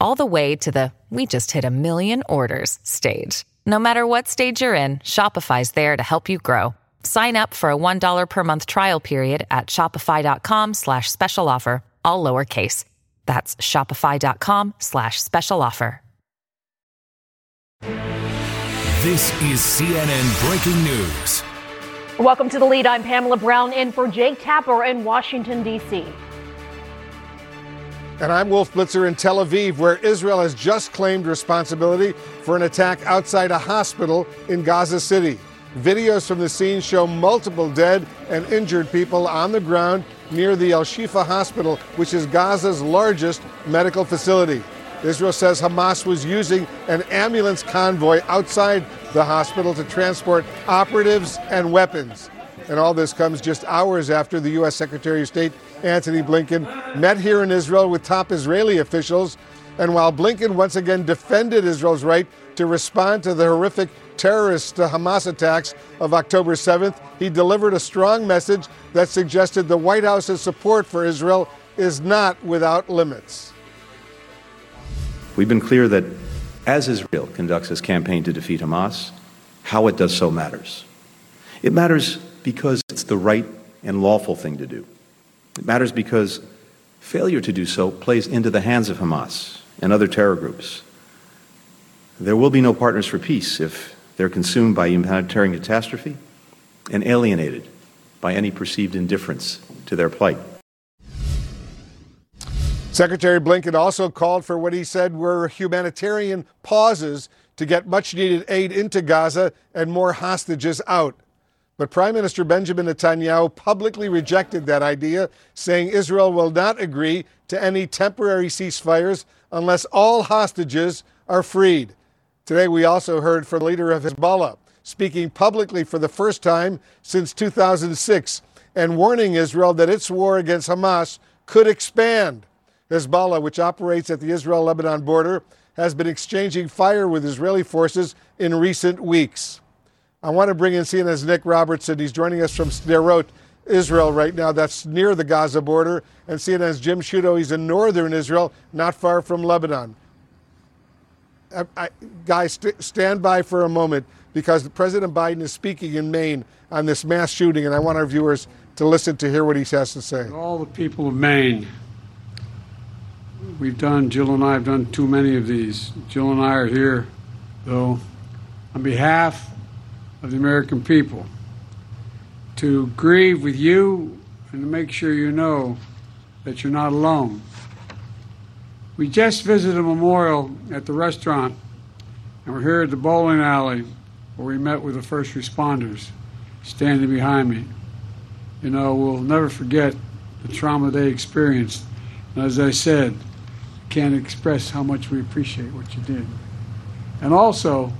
all the way to the we just hit a million orders stage. No matter what stage you're in, Shopify's there to help you grow. Sign up for a $1 per month trial period at shopify.com slash special offer, all lowercase. That's shopify.com slash special offer. This is CNN Breaking News. Welcome to the lead. I'm Pamela Brown in for Jake Tapper in Washington, D.C. And I'm Wolf Blitzer in Tel Aviv, where Israel has just claimed responsibility for an attack outside a hospital in Gaza City. Videos from the scene show multiple dead and injured people on the ground near the Al Shifa hospital, which is Gaza's largest medical facility. Israel says Hamas was using an ambulance convoy outside the hospital to transport operatives and weapons. And all this comes just hours after the U.S. Secretary of State Antony Blinken met here in Israel with top Israeli officials. And while Blinken once again defended Israel's right to respond to the horrific terrorist uh, Hamas attacks of October 7th, he delivered a strong message that suggested the White House's support for Israel is not without limits. We've been clear that as Israel conducts its campaign to defeat Hamas, how it does so matters. It matters because it's the right and lawful thing to do. It matters because failure to do so plays into the hands of Hamas and other terror groups. There will be no partners for peace if they're consumed by humanitarian catastrophe and alienated by any perceived indifference to their plight. Secretary Blinken also called for what he said were humanitarian pauses to get much needed aid into Gaza and more hostages out. But Prime Minister Benjamin Netanyahu publicly rejected that idea, saying Israel will not agree to any temporary ceasefires unless all hostages are freed. Today, we also heard from the leader of Hezbollah, speaking publicly for the first time since 2006 and warning Israel that its war against Hamas could expand. Hezbollah, which operates at the Israel Lebanon border, has been exchanging fire with Israeli forces in recent weeks. I want to bring in CNN's Nick Robertson. He's joining us from Sderot, Israel, right now. That's near the Gaza border. And CNN's Jim Sciutto. He's in northern Israel, not far from Lebanon. I, I, guys, st- stand by for a moment because President Biden is speaking in Maine on this mass shooting, and I want our viewers to listen to hear what he has to say. All the people of Maine, we've done, Jill and I have done too many of these. Jill and I are here, though, on behalf of the American people to grieve with you and to make sure you know that you're not alone. We just visited a memorial at the restaurant, and we're here at the bowling alley where we met with the first responders standing behind me. You know, we'll never forget the trauma they experienced. And as I said, can't express how much we appreciate what you did. And also,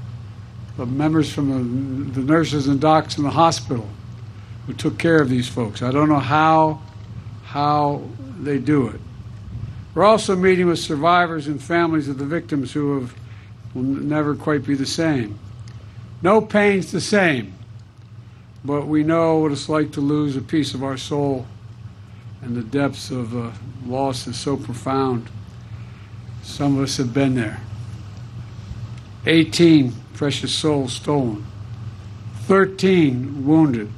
the members from the, the nurses and docs in the hospital who took care of these folks. I don't know how how they do it. We're also meeting with survivors and families of the victims who have will never quite be the same. No pain's the same, but we know what it's like to lose a piece of our soul, and the depths of uh, loss is so profound. Some of us have been there. 18 precious souls stolen, 13 wounded,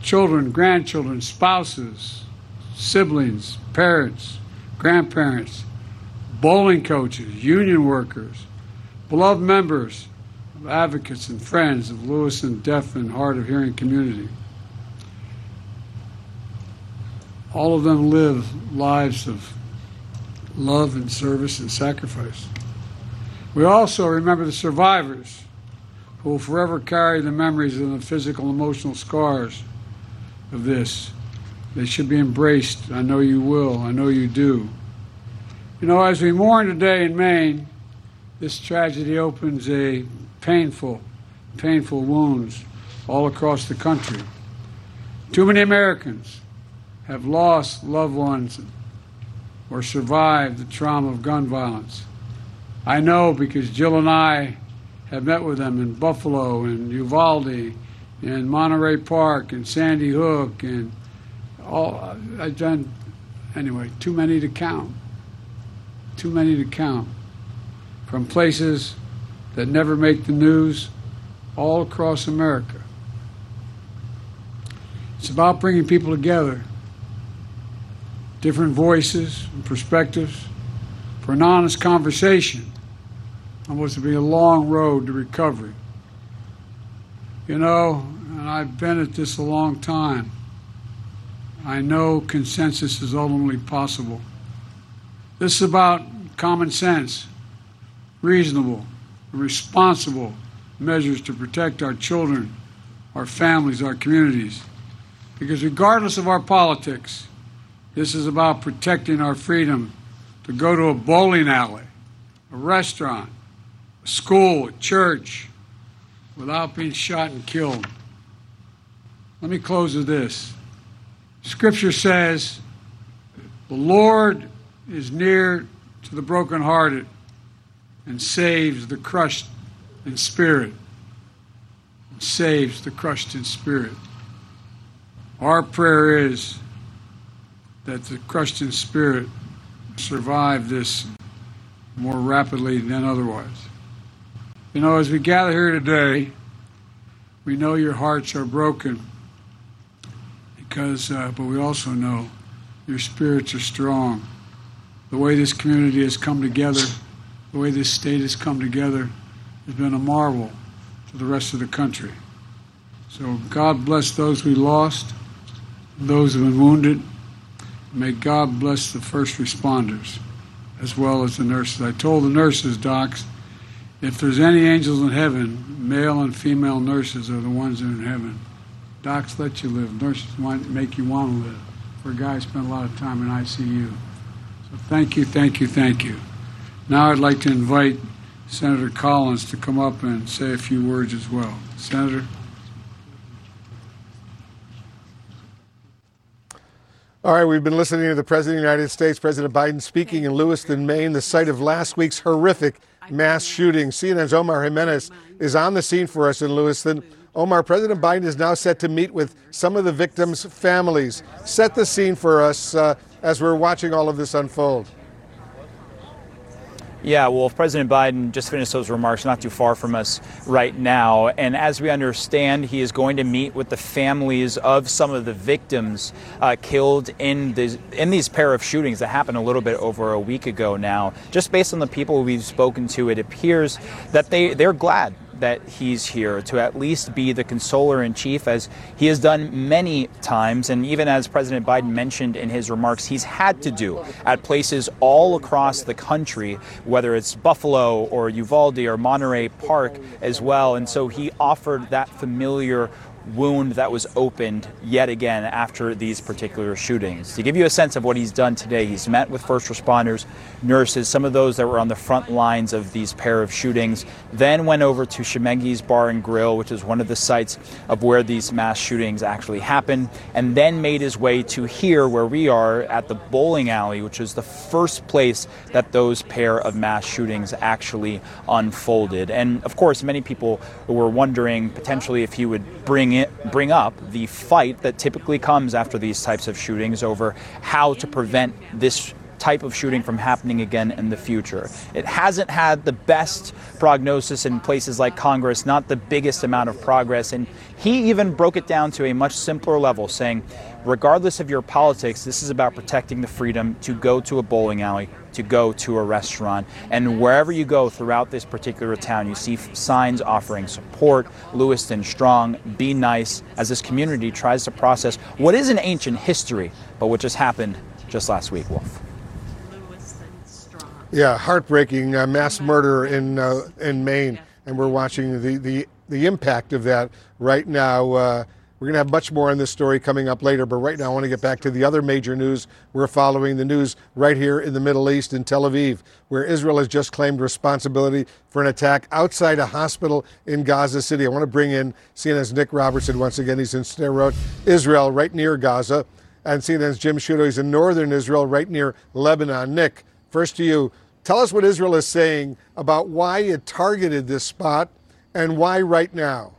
children, grandchildren, spouses, siblings, parents, grandparents, bowling coaches, union workers, beloved members, advocates and friends of Lewiston Deaf and Hard of Hearing community. All of them live lives of love and service and sacrifice. We also remember the survivors who will forever carry the memories and the physical and emotional scars of this. They should be embraced. I know you will. I know you do. You know, as we mourn today in Maine, this tragedy opens a painful, painful wounds all across the country. Too many Americans have lost loved ones or survived the trauma of gun violence. I know because Jill and I have met with them in Buffalo and Uvalde and Monterey Park and Sandy Hook and all I've done anyway, too many to count. Too many to count. From places that never make the news all across America. It's about bringing people together, different voices and perspectives, for an honest conversation on was to be a long road to recovery. You know, and I've been at this a long time. I know consensus is ultimately possible. This is about common sense, reasonable, responsible measures to protect our children, our families, our communities. Because regardless of our politics, this is about protecting our freedom to go to a bowling alley, a restaurant, school, church, without being shot and killed. Let me close with this. Scripture says, The Lord is near to the brokenhearted and saves the crushed in spirit. And saves the crushed in spirit. Our prayer is that the crushed in spirit survive this more rapidly than otherwise. You know, as we gather here today, we know your hearts are broken because, uh, but we also know your spirits are strong. The way this community has come together, the way this state has come together, has been a marvel to the rest of the country. So God bless those we lost, those who have been wounded. May God bless the first responders as well as the nurses. I told the nurses, docs, if there's any angels in heaven, male and female nurses are the ones that are in heaven. Docs let you live. Nurses want make you want to live. For a guy spent a lot of time in ICU. So thank you, thank you, thank you. Now I'd like to invite Senator Collins to come up and say a few words as well. Senator. All right, we've been listening to the President of the United States, President Biden, speaking in Lewiston, Maine, the site of last week's horrific mass shooting. CNN's Omar Jimenez is on the scene for us in Lewiston. Omar, President Biden is now set to meet with some of the victims' families. Set the scene for us uh, as we're watching all of this unfold. Yeah, well, President Biden just finished those remarks not too far from us right now. And as we understand, he is going to meet with the families of some of the victims uh, killed in, this, in these pair of shootings that happened a little bit over a week ago now. Just based on the people we've spoken to, it appears that they, they're glad that he's here to at least be the consoler in chief, as he has done many times. And even as President Biden mentioned in his remarks, he's had to do at places all across the country, whether it's Buffalo or Uvalde or Monterey Park as well. And so he offered that familiar wound that was opened yet again after these particular shootings. To give you a sense of what he's done today, he's met with first responders, nurses, some of those that were on the front lines of these pair of shootings, then went over to Schemengees Bar and Grill, which is one of the sites of where these mass shootings actually happened, and then made his way to here where we are at the bowling alley, which is the first place that those pair of mass shootings actually unfolded. And of course, many people were wondering potentially if he would bring it, bring up the fight that typically comes after these types of shootings over how to prevent this type of shooting from happening again in the future. It hasn't had the best prognosis in places like Congress, not the biggest amount of progress. And he even broke it down to a much simpler level, saying, regardless of your politics, this is about protecting the freedom to go to a bowling alley, to go to a restaurant. And wherever you go throughout this particular town, you see signs offering support, Lewiston strong, be nice, as this community tries to process what is an ancient history, but what just happened just last week, Wolf. Yeah, heartbreaking uh, mass murder in uh, in Maine, and we're watching the, the, the impact of that right now. Uh, we're going to have much more on this story coming up later, but right now I want to get back to the other major news. We're following the news right here in the Middle East in Tel Aviv, where Israel has just claimed responsibility for an attack outside a hospital in Gaza City. I want to bring in CNN's Nick Robertson once again. He's in Sderot, Israel, right near Gaza, and CNN's Jim Sciutto. He's in northern Israel, right near Lebanon. Nick, first to you. Tell us what Israel is saying about why it targeted this spot and why right now.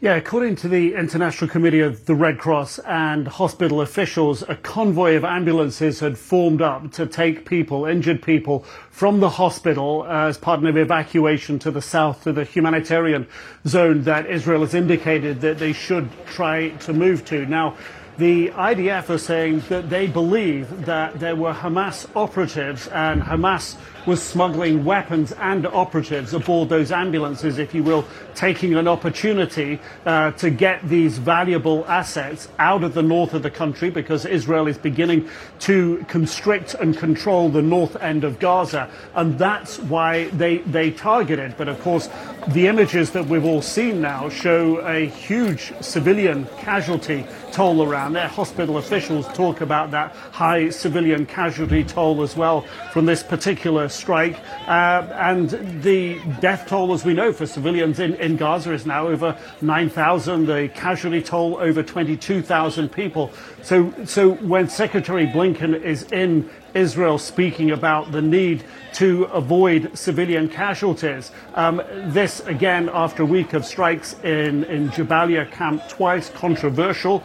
Yeah, according to the International Committee of the Red Cross and hospital officials, a convoy of ambulances had formed up to take people, injured people, from the hospital as part of evacuation to the south to the humanitarian zone that Israel has indicated that they should try to move to. Now, the IDF are saying that they believe that there were Hamas operatives and Hamas was smuggling weapons and operatives aboard those ambulances, if you will, taking an opportunity uh, to get these valuable assets out of the north of the country because Israel is beginning to constrict and control the north end of Gaza. And that's why they, they targeted. But of course, the images that we've all seen now show a huge civilian casualty toll around there. Hospital officials talk about that high civilian casualty toll as well from this particular strike. Uh, and the death toll, as we know, for civilians in, in Gaza is now over 9,000. The casualty toll over 22,000 people. So, so when Secretary Blinken is in Israel speaking about the need to avoid civilian casualties. Um, this, again, after a week of strikes in, in Jabalia camp, twice controversial.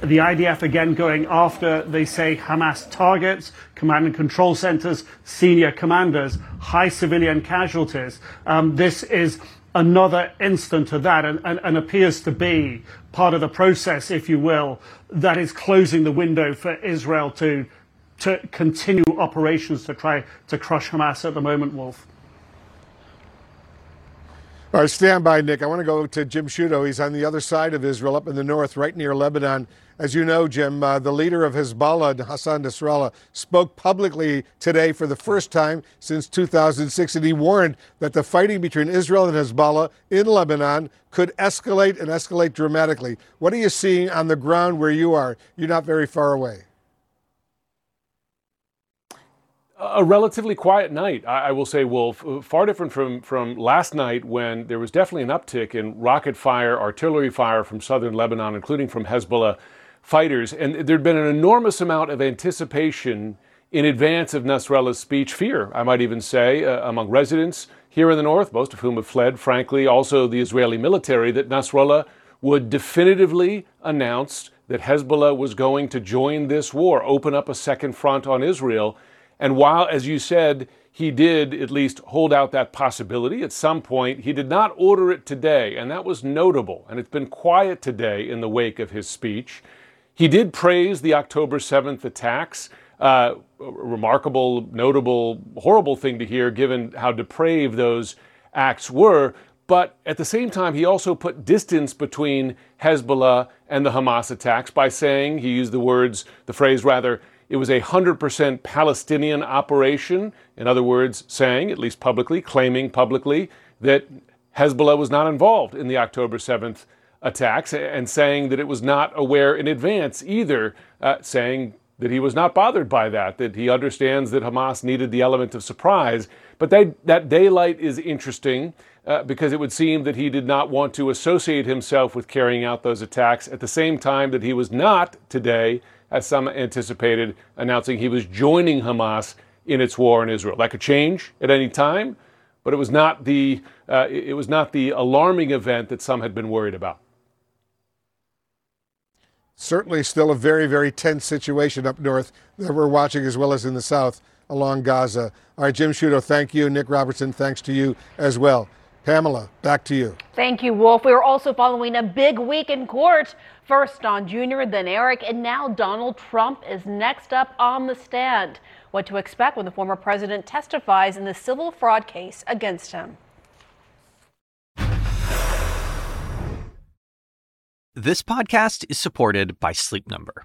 The IDF again going after, they say, Hamas targets, command and control centers, senior commanders, high civilian casualties. Um, this is another instant of that and, and, and, appears to be part of the process, if you will, that is closing the window for Israel to, to continue operations to try to crush Hamas at the moment, Wolf. All right, stand by, Nick. I want to go to Jim Sciutto. He's on the other side of Israel, up in the north, right near Lebanon. As you know, Jim, uh, the leader of Hezbollah, Hassan Nasrallah, spoke publicly today for the first time since 2006, and he warned that the fighting between Israel and Hezbollah in Lebanon could escalate and escalate dramatically. What are you seeing on the ground where you are? You're not very far away a relatively quiet night, I, will say, Wolf. Uh, far different from, from last night when there was definitely an uptick in rocket fire, artillery fire from southern Lebanon, including from Hezbollah fighters. And there'd been an enormous amount of anticipation in advance of Nasrallah's speech, fear, I might even say, uh, among residents here in the north, most of whom have fled, frankly, also the Israeli military, that Nasrallah would definitively announce that Hezbollah was going to join this war, open up a second front on Israel. And while, as you said, he did at least hold out that possibility at some point, he did not order it today, and that was notable. And it's been quiet today in the wake of his speech. He did praise the October 7th attacks. Uh, remarkable, notable, horrible thing to hear given how depraved those acts were. But at the same time, he also put distance between Hezbollah and the Hamas attacks by saying, he used the words, the phrase rather, it was a 100% Palestinian operation. In other words, saying, at least publicly, claiming publicly, that Hezbollah was not involved in the October 7th attacks and saying that it was not aware in advance either, uh, saying that he was not bothered by that, that he understands that Hamas needed the element of surprise. But they, that daylight is interesting uh, because it would seem that he did not want to associate himself with carrying out those attacks at the same time that he was not today, as some anticipated, announcing he was joining Hamas in its war in Israel. That could change at any time, but it was not the, uh, it was not the alarming event that some had been worried about certainly still a very, very tense situation up north that we're watching as well as in the south along Gaza. All right, Jim Sciutto, thank you. Nick Robertson, thanks to you as well. Pamela, back to you. Thank you, Wolf. We are also following a big week in court. First Don Jr., then Eric, and now Donald Trump is next up on the stand. What to expect when the former president testifies in the civil fraud case against him. This podcast is supported by Sleep Number.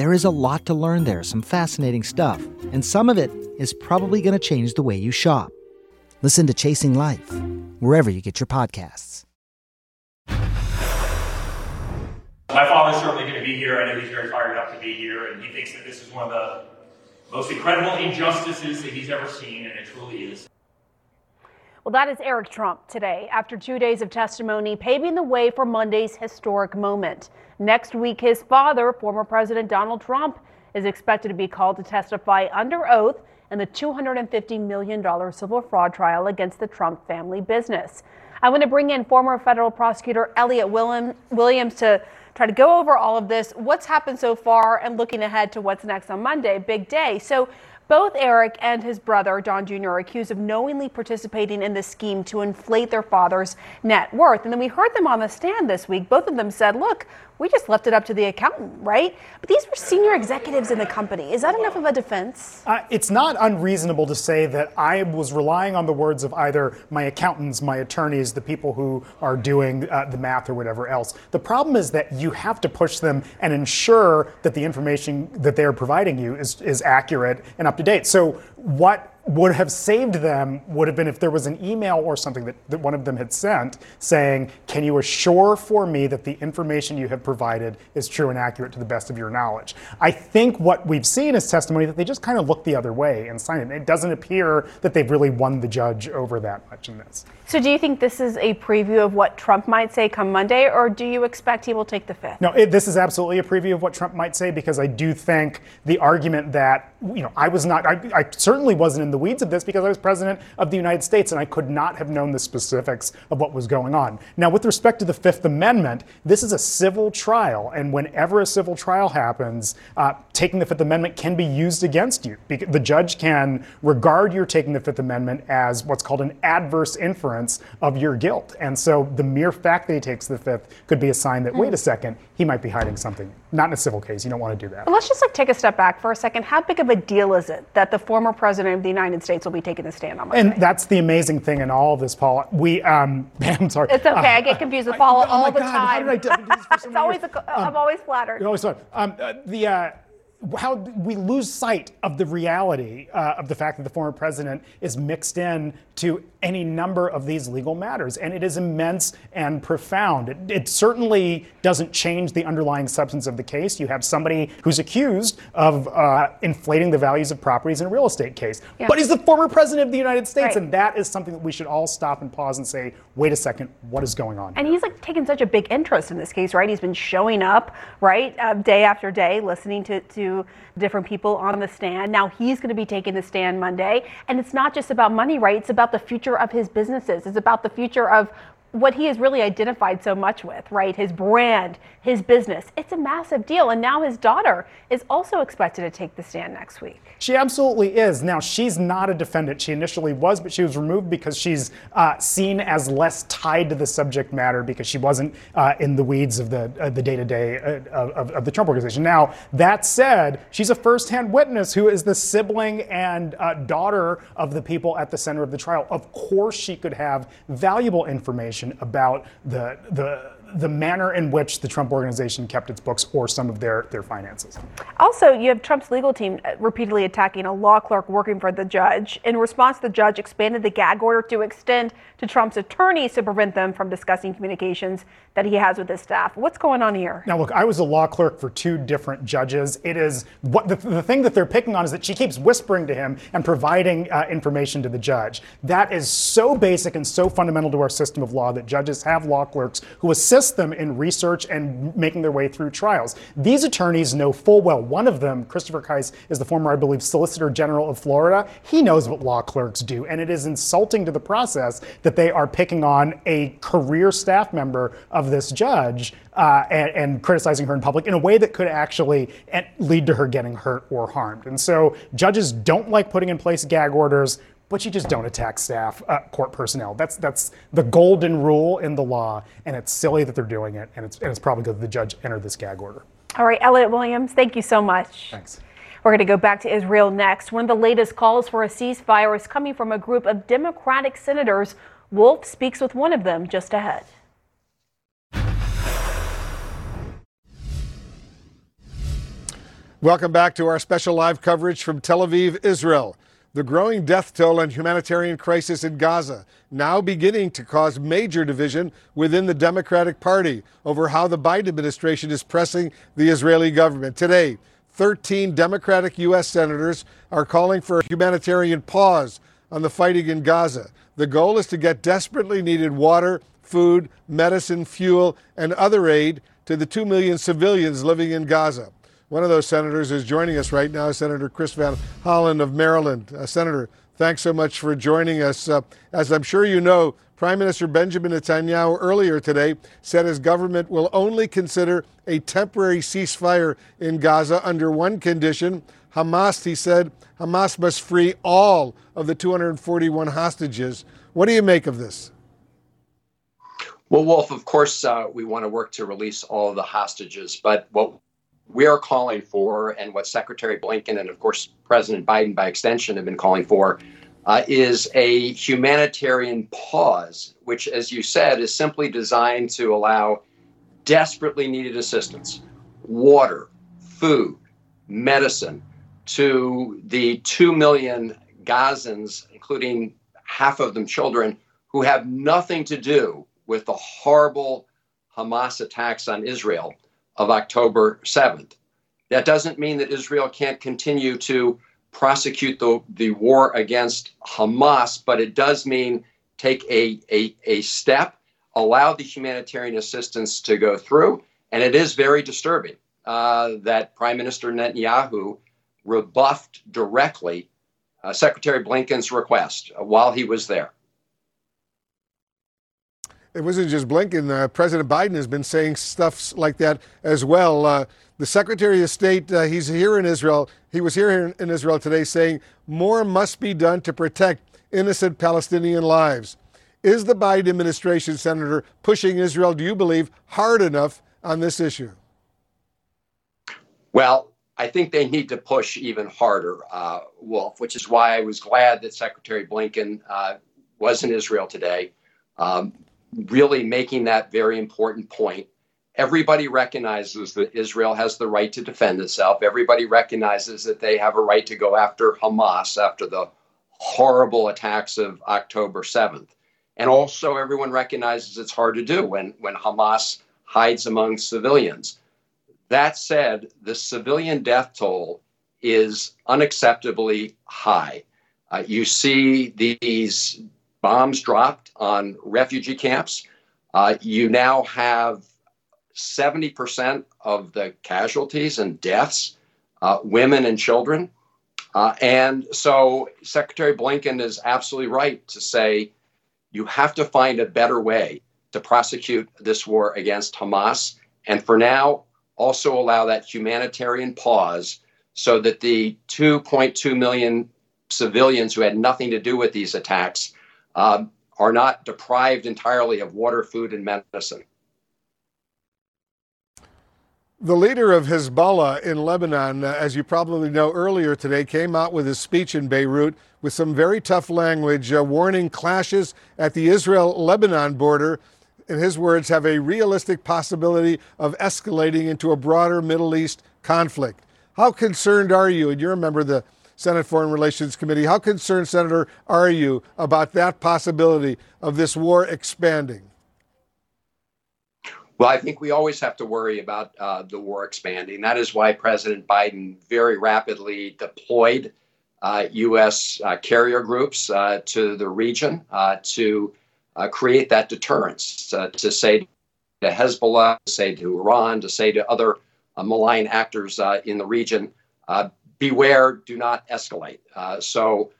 There is a lot to learn there, some fascinating stuff, and some of it is probably going to change the way you shop. Listen to Chasing Life, wherever you get your podcasts. My father's certainly going to be here. I know he's very fired up to be here, and he thinks that this is one of the most incredible injustices that he's ever seen, and it truly is. Well, that is Eric Trump today, after two days of testimony, paving the way for Monday's historic moment. Next week, his father, former President Donald Trump, is expected to be called to testify under oath in the $250 million civil fraud trial against the Trump family business. I want to bring in former federal prosecutor Elliot Williams to try to go over all of this, what's happened so far, and looking ahead to what's next on Monday. Big day. So, both Eric and his brother, Don Jr., are accused of knowingly participating in the scheme to inflate their father's net worth. And then we heard them on the stand this week. Both of them said, look, we just left it up to the accountant, right? But these were senior executives in the company. Is that enough of a defense? Uh, it's not unreasonable to say that I was relying on the words of either my accountants, my attorneys, the people who are doing uh, the math or whatever else. The problem is that you have to push them and ensure that the information that they are providing you is, is accurate and up to date. So, what would have saved them would have been if there was an email or something that, that one of them had sent saying, Can you assure for me that the information you have provided is true and accurate to the best of your knowledge? I think what we've seen is testimony that they just kind of look the other way and sign it. It doesn't appear that they've really won the judge over that much in this. So, do you think this is a preview of what Trump might say come Monday, or do you expect he will take the fifth? No, it, this is absolutely a preview of what Trump might say because I do think the argument that, you know, I was not, I, I certainly wasn't in the weeds of this because I was president of the United States and I could not have known the specifics of what was going on. Now, with respect to the Fifth Amendment, this is a civil trial, and whenever a civil trial happens, uh, taking the Fifth Amendment can be used against you. The judge can regard your taking the Fifth Amendment as what's called an adverse inference of your guilt. And so the mere fact that he takes the fifth could be a sign that, mm. wait a second, he might be hiding something. Not in a civil case. You don't want to do that. But let's just like take a step back for a second. How big of a deal is it that the former president of the United States will be taking a stand on Monday? And that's the amazing thing in all of this, Paul. We, um, I'm sorry. It's okay. Uh, I get confused with Paul all oh the God, time. How did I do this it's always, a, um, I'm always flattered. You Always flattered. Um, uh, the, uh, how we lose sight of the reality uh, of the fact that the former president is mixed in to any number of these legal matters. And it is immense and profound. It, it, certainly doesn't change the underlying substance of the case. You have somebody who's accused of uh, inflating the values of properties in a real estate case. Yeah. But he's the former president of the United States. Right. And that is something that we should all stop and pause and say, wait a second, what is going on? And he's like taken such a big interest in this case, right? He's been showing up, right, uh, day after day, listening to, to different people on the stand. Now he's going to be taking the stand Monday. And it's not just about money, right? It's about the future of his businesses. It's about the future of what he has really identified so much with, right? His brand, his business. It's a massive deal. And now his daughter is also expected to take the stand next week. She absolutely is. Now, she's not a defendant. She initially was, but she was removed because she's uh, seen as less tied to the subject matter because she wasn't uh, in the weeds of the uh, the day to day of, of, the Trump organization. Now, that said, she's a first hand witness who is the sibling and uh, daughter of the people at the center of the trial. Of course, she could have valuable information about the the the manner in which the Trump organization kept its books or some of their, their finances. Also, you have Trump's legal team uh, repeatedly attacking a law clerk working for the judge. In response, the judge expanded the gag order to extend to Trump's attorneys to prevent them from discussing communications that he has with his staff. What's going on here? Now, look, I was a law clerk for two different judges. It is what the, the thing that they're picking on is that she keeps whispering to him and providing uh, information to the judge. That is so basic and so fundamental to our system of law that judges have law clerks who assist them in research and making their way through trials. These attorneys know full well. One of them, Christopher Kise, is the former, I believe, Solicitor General of Florida. He knows what law clerks do, and it is insulting to the process that they are picking on a career staff member of this judge uh, and, and, criticizing her in public in a way that could actually lead to her getting hurt or harmed. And so judges don't like putting in place gag orders but you just don't attack staff, uh, court personnel. That's that's the golden rule in the law, and it's silly that they're doing it, and it's and it's probably good the judge entered this gag order. All right, Elliot Williams, thank you so much. Thanks. We're going to go back to Israel next. One of the latest calls for a ceasefire is coming from a group of Democratic senators. Wolf speaks with one of them just ahead. Welcome back to our special live coverage from Tel Aviv, Israel. The growing death toll and humanitarian crisis in Gaza now beginning to cause major division within the Democratic Party over how the Biden administration is pressing the Israeli government. Today, 13 Democratic U.S. senators are calling for a humanitarian pause on the fighting in Gaza. The goal is to get desperately needed water, food, medicine, fuel, and other aid to the 2 million civilians living in Gaza. One of those senators is joining us right now, Senator Chris Van Hollen of Maryland. Uh, Senator, thanks so much for joining us. Uh, as I'm sure you know, Prime Minister Benjamin Netanyahu earlier today said his government will only consider a temporary ceasefire in Gaza under one condition. Hamas, he said, Hamas must free all of the 241 hostages. What do you make of this? Well, Wolf, of course, uh, we want to work to release all of the hostages, but what we are calling for, and what Secretary Blinken and, of course, President Biden by extension have been calling for, uh, is a humanitarian pause, which, as you said, is simply designed to allow desperately needed assistance, water, food, medicine, to the 2 million Gazans, including half of them children, who have nothing to do with the horrible Hamas attacks on Israel of October 7th. That doesn't mean that Israel can't continue to prosecute the, the war against Hamas, but it does mean take a, a, a step, allow the humanitarian assistance to go through. And it is very disturbing uh, that Prime Minister Netanyahu rebuffed directly uh, Secretary Blinken's request while he was there it wasn't just Blinken. Uh, President Biden has been saying stuff like that as well. Uh, the Secretary of State, uh, he's here in Israel. He was here in, Israel today saying more must be done to protect innocent Palestinian lives. Is the Biden administration, Senator, pushing Israel, do you believe, hard enough on this issue? Well, I think they need to push even harder, uh, Wolf, which is why I was glad that Secretary Blinken uh, was in Israel today. Um, really making that very important point. Everybody recognizes that Israel has the right to defend itself. Everybody recognizes that they have a right to go after Hamas after the horrible attacks of October 7th. And also, everyone recognizes it's hard to do when, when Hamas hides among civilians. That said, the civilian death toll is unacceptably high. Uh, you see these bombs dropped on refugee camps. Uh, you now have 70% of the casualties and deaths, uh, women and children. Uh, and so Secretary Blinken is absolutely right to say you have to find a better way to prosecute this war against Hamas. And for now, also allow that humanitarian pause so that the 2.2 million civilians who had nothing to do with these attacks uh, are not deprived entirely of water, food, and medicine. The leader of Hezbollah in Lebanon, uh, as you probably know earlier today, came out with a speech in Beirut with some very tough language, uh, warning clashes at the Israel Lebanon border. in his words, have a realistic possibility of escalating into a broader Middle East conflict. How concerned are you, and you're a member of the Senate Foreign Relations Committee, how concerned, Senator, are you about that possibility of this war expanding? Well, I think we always have to worry about uh, the war expanding. That is why President Biden very rapidly deployed uh, U.S. Uh, carrier groups uh, to the region uh, to uh, create that deterrence, to say to Hezbollah, to say to Iran, to say to other malign actors in the region, beware, do not escalate. so,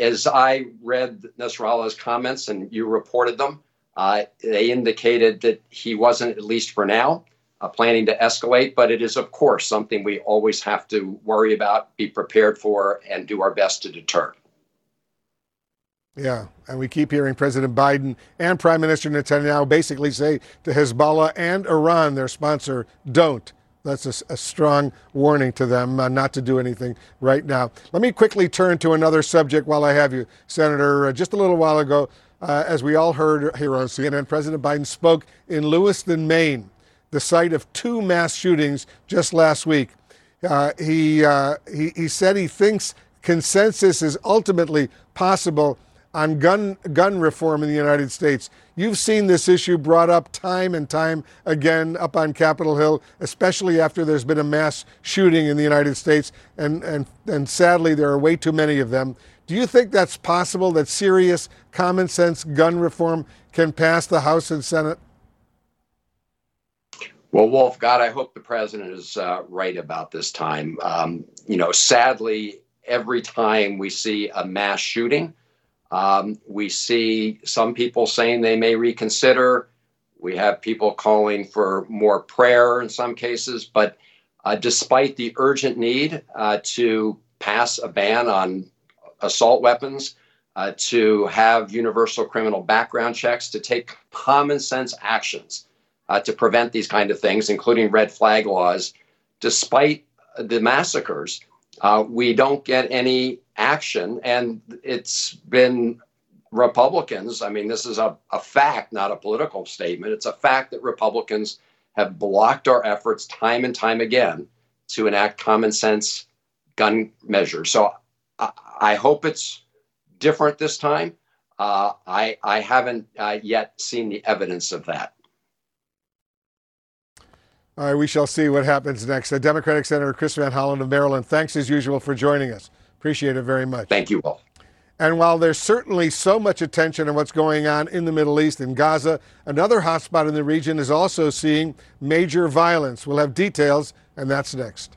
as I read Nasrallah's comments and you reported them, uh, they indicated that he wasn't, at least for now, uh, planning to escalate, but it is, of course, something we always have to worry about, be prepared for, and do our best to deter. Yeah, and we keep hearing President Biden and Prime Minister Netanyahu basically say to Hezbollah and Iran, their sponsor, don't. That's a, a strong warning to them uh, not to do anything right now. Let me quickly turn to another subject while I have you, Senator. Uh, just a little while ago, uh, as we all heard here on CNN, President Biden spoke in Lewiston, Maine, the site of two mass shootings just last week. Uh, he, uh, he, he said he thinks consensus is ultimately possible on gun, gun reform in the United States. You've seen this issue brought up time and time again up on Capitol Hill, especially after there's been a mass shooting in the United States, and, and, and sadly, there are way too many of them. Do you think that's possible that serious common sense gun reform can pass the House and Senate? Well, Wolf, God, I hope the president is uh, right about this time. Um, you know, sadly, every time we see a mass shooting, um, we see some people saying they may reconsider. We have people calling for more prayer in some cases. But uh, despite the urgent need uh, to pass a ban on assault weapons, uh, to have universal criminal background checks, to take common sense actions uh, to prevent these kind of things, including red flag laws. Despite the massacres, uh, we don't get any action, and it's been Republicans. I mean, this is a, a fact, not a political statement. It's a fact that Republicans have blocked our efforts time and time again to enact common sense gun measures. So I hope it's different this time. Uh, I, I haven't uh, yet seen the evidence of that. All right, we shall see what happens next. Uh, Democratic Senator Chris Van Hollen of Maryland, thanks as usual for joining us. Appreciate it very much. Thank you, Will. And while there's certainly so much attention on what's going on in the Middle East and Gaza, another hotspot in the region is also seeing major violence. We'll have details, and that's next.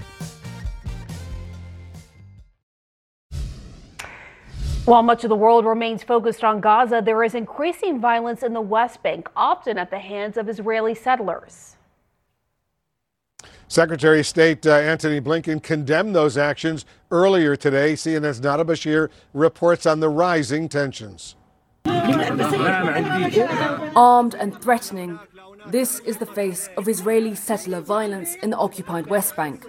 While much of the world remains focused on Gaza, there is increasing violence in the West Bank, often at the hands of Israeli settlers. Secretary of State uh, Antony Blinken condemned those actions earlier today. CNN's Nada Bashir reports on the rising tensions. Armed and threatening, this is the face of Israeli settler violence in the occupied West Bank.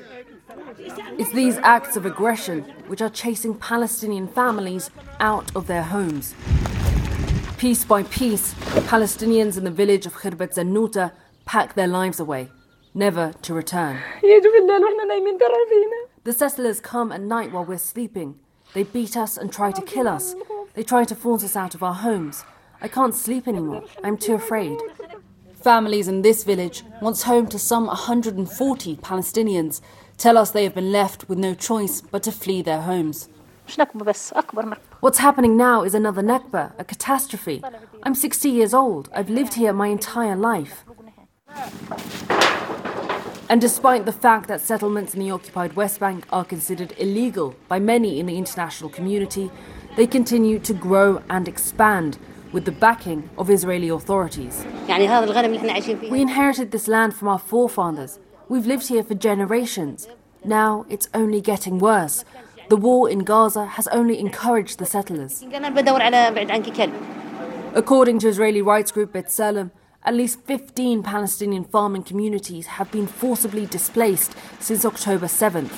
It's these acts of aggression which are chasing Palestinian families out of their homes. Piece by piece, Palestinians in the village of Khirbet Zanuta pack their lives away, never to return. The settlers come at night while we're sleeping. They beat us and try to kill us. They try to force us out of our homes. I can't sleep anymore. I'm too afraid. Families in this village, once home to some 140 Palestinians, tell us they have been left with no choice but to flee their homes. What's happening now is another Nakba, a catastrophe. I'm 60 years old. I've lived here my entire life. And despite the fact that settlements in the occupied West Bank are considered illegal by many in the international community, they continue to grow and expand, with the backing of Israeli authorities. We inherited this land from our forefathers. We've lived here for generations. Now it's only getting worse. The war in Gaza has only encouraged the settlers. According to Israeli rights group B'Tselem, at least 15 Palestinian farming communities have been forcibly displaced since October 7th.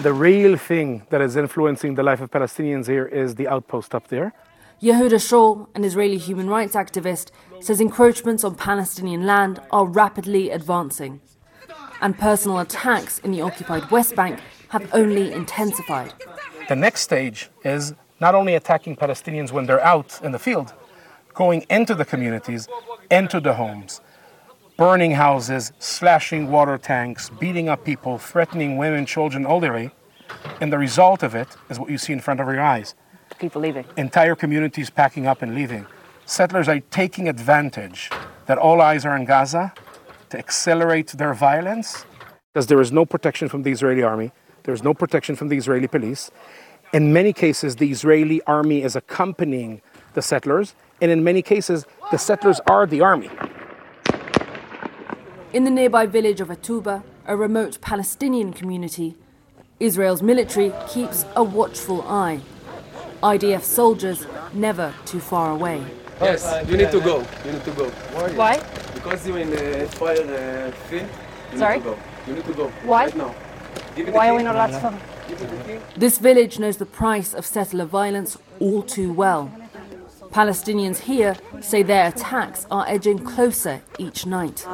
The real thing that is influencing the life of Palestinians here is the outpost up there. Yehuda Shaul, an Israeli human rights activist, says encroachments on Palestinian land are rapidly advancing. And personal attacks in the occupied West Bank have only intensified. The next stage is not only attacking Palestinians when they're out in the field, going into the communities, into the homes, burning houses, slashing water tanks, beating up people, threatening women, children, elderly. And the result of it is what you see in front of your eyes. People leaving. Entire communities packing up and leaving. Settlers are taking advantage that all eyes are in Gaza to accelerate their violence because there is no protection from the Israeli army, there's no protection from the Israeli police. In many cases, the Israeli army is accompanying the settlers, and in many cases, the settlers are the army. In the nearby village of Atuba, a remote Palestinian community, Israel's military keeps a watchful eye. IDF soldiers never too far away. Yes, you need to go. You need to go. Why? Because you're in the fire uh, field. You Sorry? need to go. You need to go. Why? Right now. Give me the Why are we not allowed to film? Give me the key. This village knows the price of settler violence all too well. Palestinians here say their attacks are edging closer each night.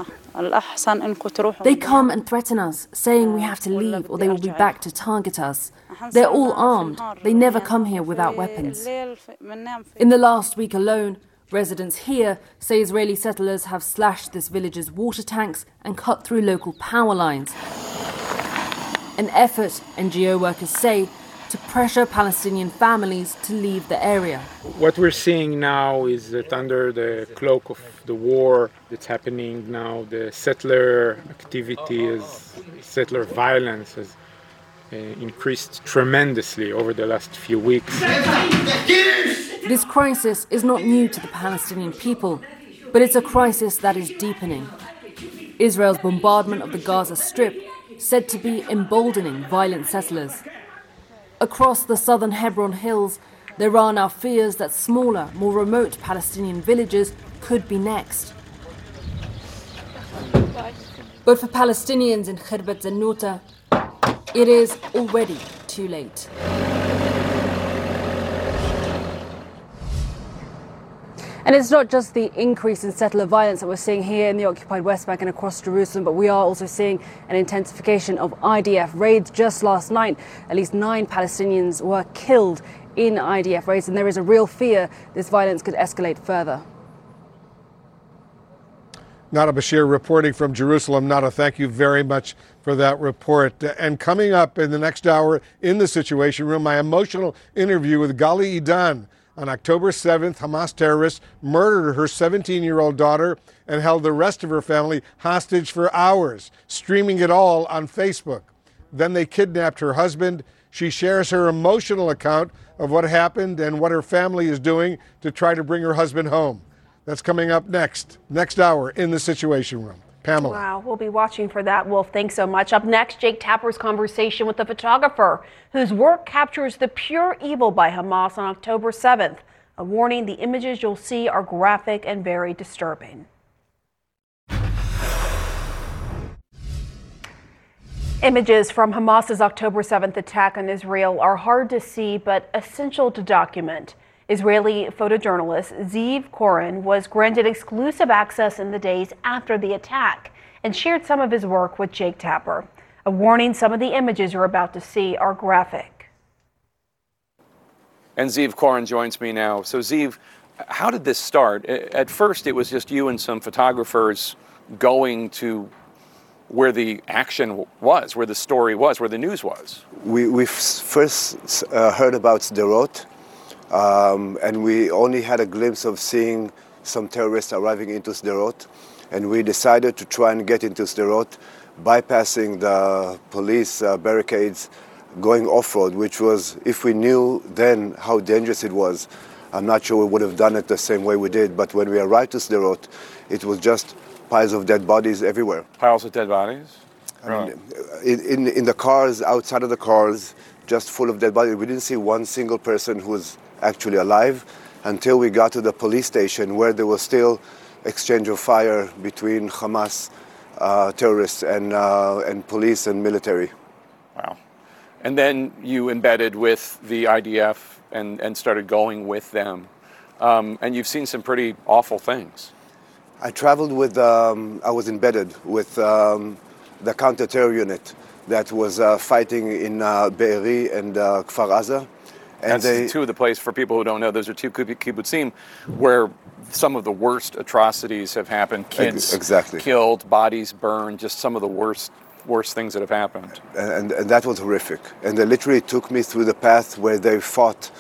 They come and threaten us, saying we have to leave or they will be back to target us. They're all armed. They never come here without weapons. In the last week alone, residents here say Israeli settlers have slashed this village's water tanks and cut through local power lines. An effort, NGO workers say, to pressure Palestinian families to leave the area. What we're seeing now is that under the cloak of the war that's happening now, the settler activity is settler violence has Uh, increased tremendously over the last few weeks. This crisis is not new to the Palestinian people, but it's a crisis that is deepening. Israel's bombardment of the Gaza Strip said to be emboldening violent settlers. Across the southern Hebron hills, there are now fears that smaller, more remote Palestinian villages could be next. But for Palestinians in Khirbat Zanuta, it is already too late. And it's not just the increase in settler violence that we're seeing here in the occupied West Bank and across Jerusalem, but we are also seeing an intensification of IDF raids. Just last night, at least nine Palestinians were killed in IDF raids, and there is a real fear this violence could escalate further. Nada Bashir reporting from Jerusalem. Nada, thank you very much for that report. And coming up in the next hour in the Situation Room, my emotional interview with Gali Idan. On October 7th, Hamas terrorists murdered her 17 year old daughter and held the rest of her family hostage for hours, streaming it all on Facebook. Then they kidnapped her husband. She shares her emotional account of what happened and what her family is doing to try to bring her husband home. That's coming up next, next hour in the Situation Room. Pamela. Wow, we'll be watching for that, Wolf. Thanks so much. Up next, Jake Tapper's conversation with the photographer whose work captures the pure evil by Hamas on October 7th. A warning the images you'll see are graphic and very disturbing. Images from Hamas's October 7th attack on Israel are hard to see but essential to document. Israeli photojournalist Ziv Koren was granted exclusive access in the days after the attack and shared some of his work with Jake Tapper. A warning some of the images you're about to see are graphic. And Ziv Koren joins me now. So, Ziv, how did this start? At first, it was just you and some photographers going to where the action was, where the story was, where the news was. We, we first uh, heard about Sderot, um, and we only had a glimpse of seeing some terrorists arriving into Sderot, and we decided to try and get into Sderot, bypassing the police uh, barricades, going off-road, which was, if we knew then how dangerous it was, I'm not sure we would have done it the same way we did. But when we arrived to Sderot, it was just piles of dead bodies everywhere. Piles of dead bodies? I mean, in, in, in the cars, outside of the cars, just full of dead bodies. We didn't see one single person who was actually alive until we got to the police station where there was still exchange of fire between Hamas uh, terrorists and, uh, and police and military. Wow. And then you embedded with the IDF and, and started going with them. Um, and you've seen some pretty awful things. I traveled with, um, I was embedded with um, the counter-terror unit that was uh, fighting in uh, Be'eri and uh, Kfar Aza. And That's they, two of the places, for people who don't know, those are two kibbutzim where some of the worst atrocities have happened. Kids exactly. killed, bodies burned, just some of the worst worst things that have happened. And, and that was horrific. And they literally took me through the path where they fought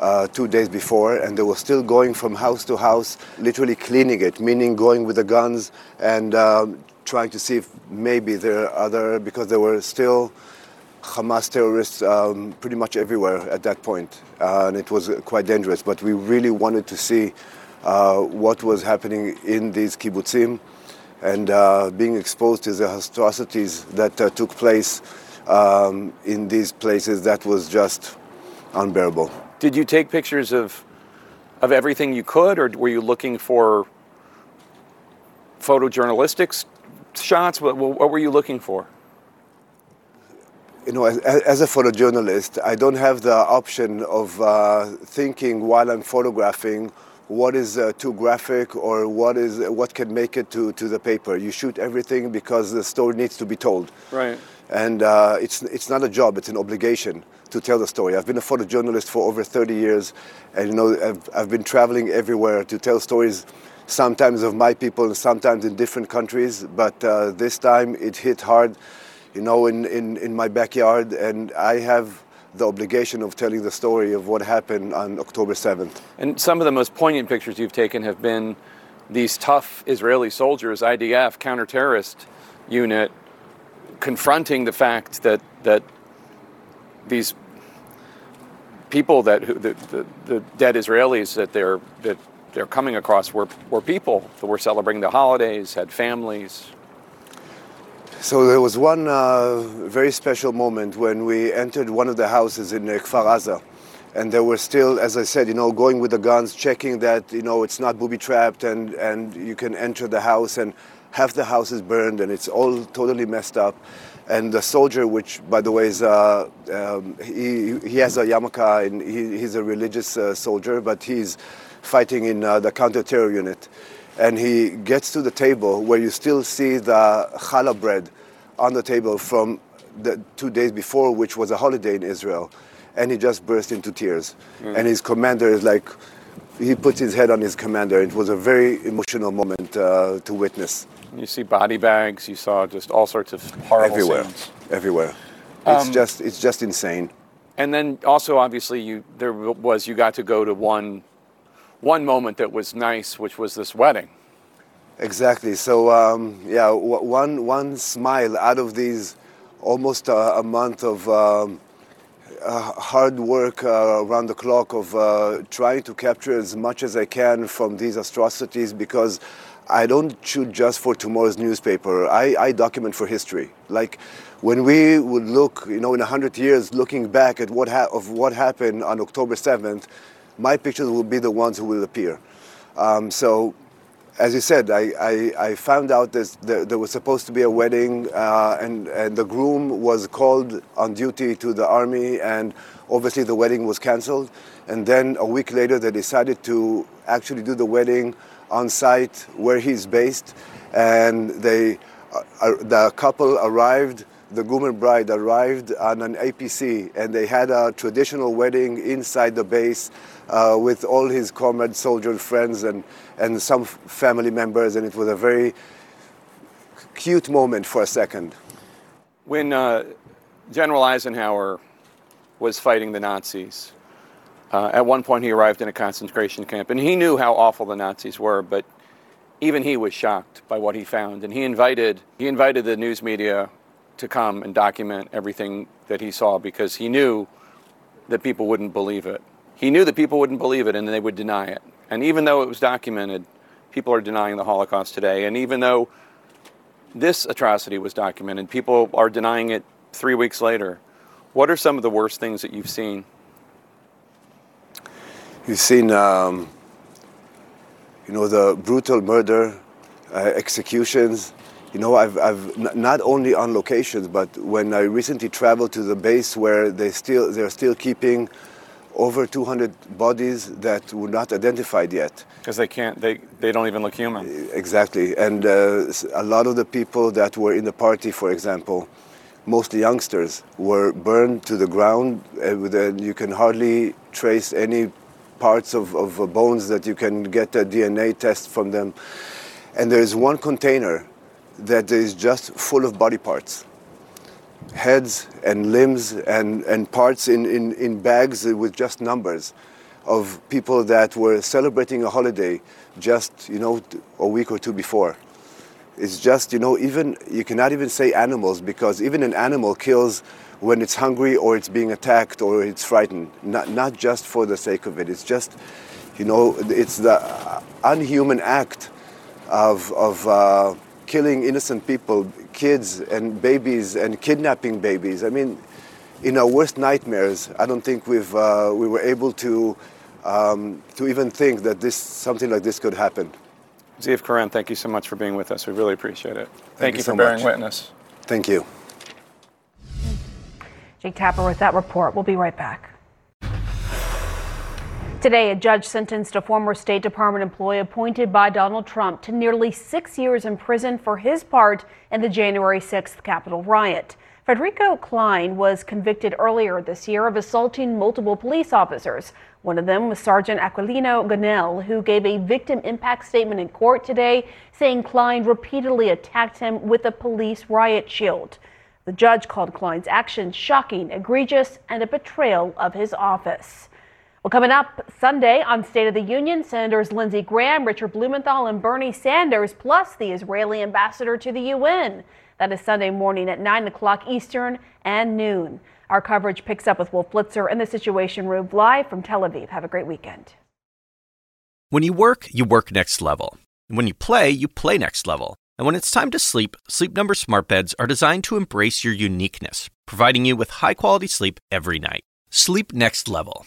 uh, two days before, and they were still going from house to house, literally cleaning it, meaning going with the guns and um, trying to see if maybe there are other, because there were still Hamas terrorists um, pretty much everywhere at that point, uh, and it was quite dangerous. But we really wanted to see uh, what was happening in these kibbutzim and uh, being exposed to the atrocities that uh, took place um, in these places. That was just unbearable. Did you take pictures of of everything you could, or were you looking for photojournalistic shots? What, what were you looking for? You know, as, as, a photojournalist, I don't have the option of uh, thinking while I'm photographing what is uh, too graphic or what is what can make it to, to the paper. You shoot everything because the story needs to be told. Right. And uh, it's it's not a job; it's an obligation to tell the story. I've been a photojournalist for over 30 years, and you know I've, I've been traveling everywhere to tell stories. Sometimes of my people, and sometimes in different countries. But uh, this time it hit hard, you know, in, in, in my backyard, and I have the obligation of telling the story of what happened on October 7th. And some of the most poignant pictures you've taken have been these tough Israeli soldiers, IDF, counter-terrorist unit, confronting the fact that that these people that the, the, the dead Israelis that they're that they're coming across were, were people that were celebrating the holidays, had families, so there was one uh, very special moment when we entered one of the houses in uh, Kfar Aza. And they were still, as I said, you know, going with the guns, checking that, you know, it's not booby trapped and, and you can enter the house and half the house is burned and it's all totally messed up. And the soldier, which by the way is, uh, um, he, he has a yarmulke and he, he's a religious uh, soldier, but he's fighting in uh, the counter-terror unit and he gets to the table where you still see the challah bread on the table from the two days before, which was a holiday in Israel, and he just burst into tears. Mm. And his commander is like, he puts his head on his commander. It was a very emotional moment uh, to witness. You see body bags. You saw just all sorts of horrible everywhere, scenes. everywhere. It's um, just, it's just insane. And then also, obviously, you there was you got to go to one one moment that was nice, which was this wedding. Exactly. So um, yeah, w- one one smile out of these almost a, a month of um, uh, hard work uh, around the clock of uh, trying to capture as much as I can from these atrocities because I don't shoot just for tomorrow's newspaper. I, I document for history. Like when we would look, you know, in a hundred years, looking back at what ha- of what happened on October seventh my pictures will be the ones who will appear. Um, so, as you said, I, I, I found out that there, there, was supposed to be a wedding, uh, and, and the groom was called on duty to the army, and obviously the wedding was canceled. And then a week later, they decided to actually do the wedding on site where he's based, and they, uh, uh the couple arrived the groom and bride arrived on an APC and they had a traditional wedding inside the base uh, with all his comrade soldier friends and, and some family members, and it was a very cute moment for a second. When uh, General Eisenhower was fighting the Nazis, uh, at one point he arrived in a concentration camp, and he knew how awful the Nazis were, but even he was shocked by what he found, and he invited he invited the news media to come and document everything that he saw because he knew that people wouldn't believe it He knew that people wouldn't believe it and they would deny it. And even though it was documented, people are denying the Holocaust today. And even though this atrocity was documented, people are denying it three weeks later. What are some of the worst things that you've seen? You've seen, um, you know, the brutal murder, uh, executions. You know, I've, I've n- not only on locations, but when I recently traveled to the base where they still they're still keeping over 200 bodies that were not identified yet. Because they can't, they, they don't even look human. Exactly, and uh, a lot of the people that were in the party, for example, mostly youngsters, were burned to the ground. Uh, with you can hardly trace any parts of, of uh, bones that you can get a DNA test from them. And there is one container that is just full of body parts heads and limbs and, and parts in, in, in bags with just numbers of people that were celebrating a holiday just, you know, a week or two before. It's just, you know, even, you cannot even say animals because even an animal kills when it's hungry or it's being attacked or it's frightened, not, not just for the sake of it. It's just, you know, it's the unhuman act of, of uh, killing innocent people, kids and babies, and kidnapping babies. I mean, in our worst nightmares, I don't think we've, uh, we were able to, um, to even think that this, something like this could happen. Ziv Koren, thank you so much for being with us. We really appreciate it. Thank, Thank you, you for bearing much. witness. Thank you. Jake Tapper with that report. We'll be right back. Today, a judge sentenced a former State Department employee appointed by Donald Trump to nearly six years in prison for his part in the January 6th Capitol riot. Federico Klein was convicted earlier this year of assaulting multiple police officers. One of them was Sergeant Aquilino Gonell, who gave a victim impact statement in court today, saying Klein repeatedly attacked him with a police riot shield. The judge called Klein's actions shocking, egregious, and a betrayal of his office. Well, coming up Sunday on State of the Union, Senators Lindsey Graham, Richard Blumenthal, and Bernie Sanders, plus the Israeli ambassador to the UN. That is Sunday morning at 9 o'clock Eastern and noon. Our coverage picks up with Wolf Blitzer in the Situation Room live from Tel Aviv. Have a great weekend. When you work, you work next level. And when you play, you play next level. And when it's time to sleep, Sleep Number smart beds are designed to embrace your uniqueness, providing you with high-quality sleep every night. Sleep next level.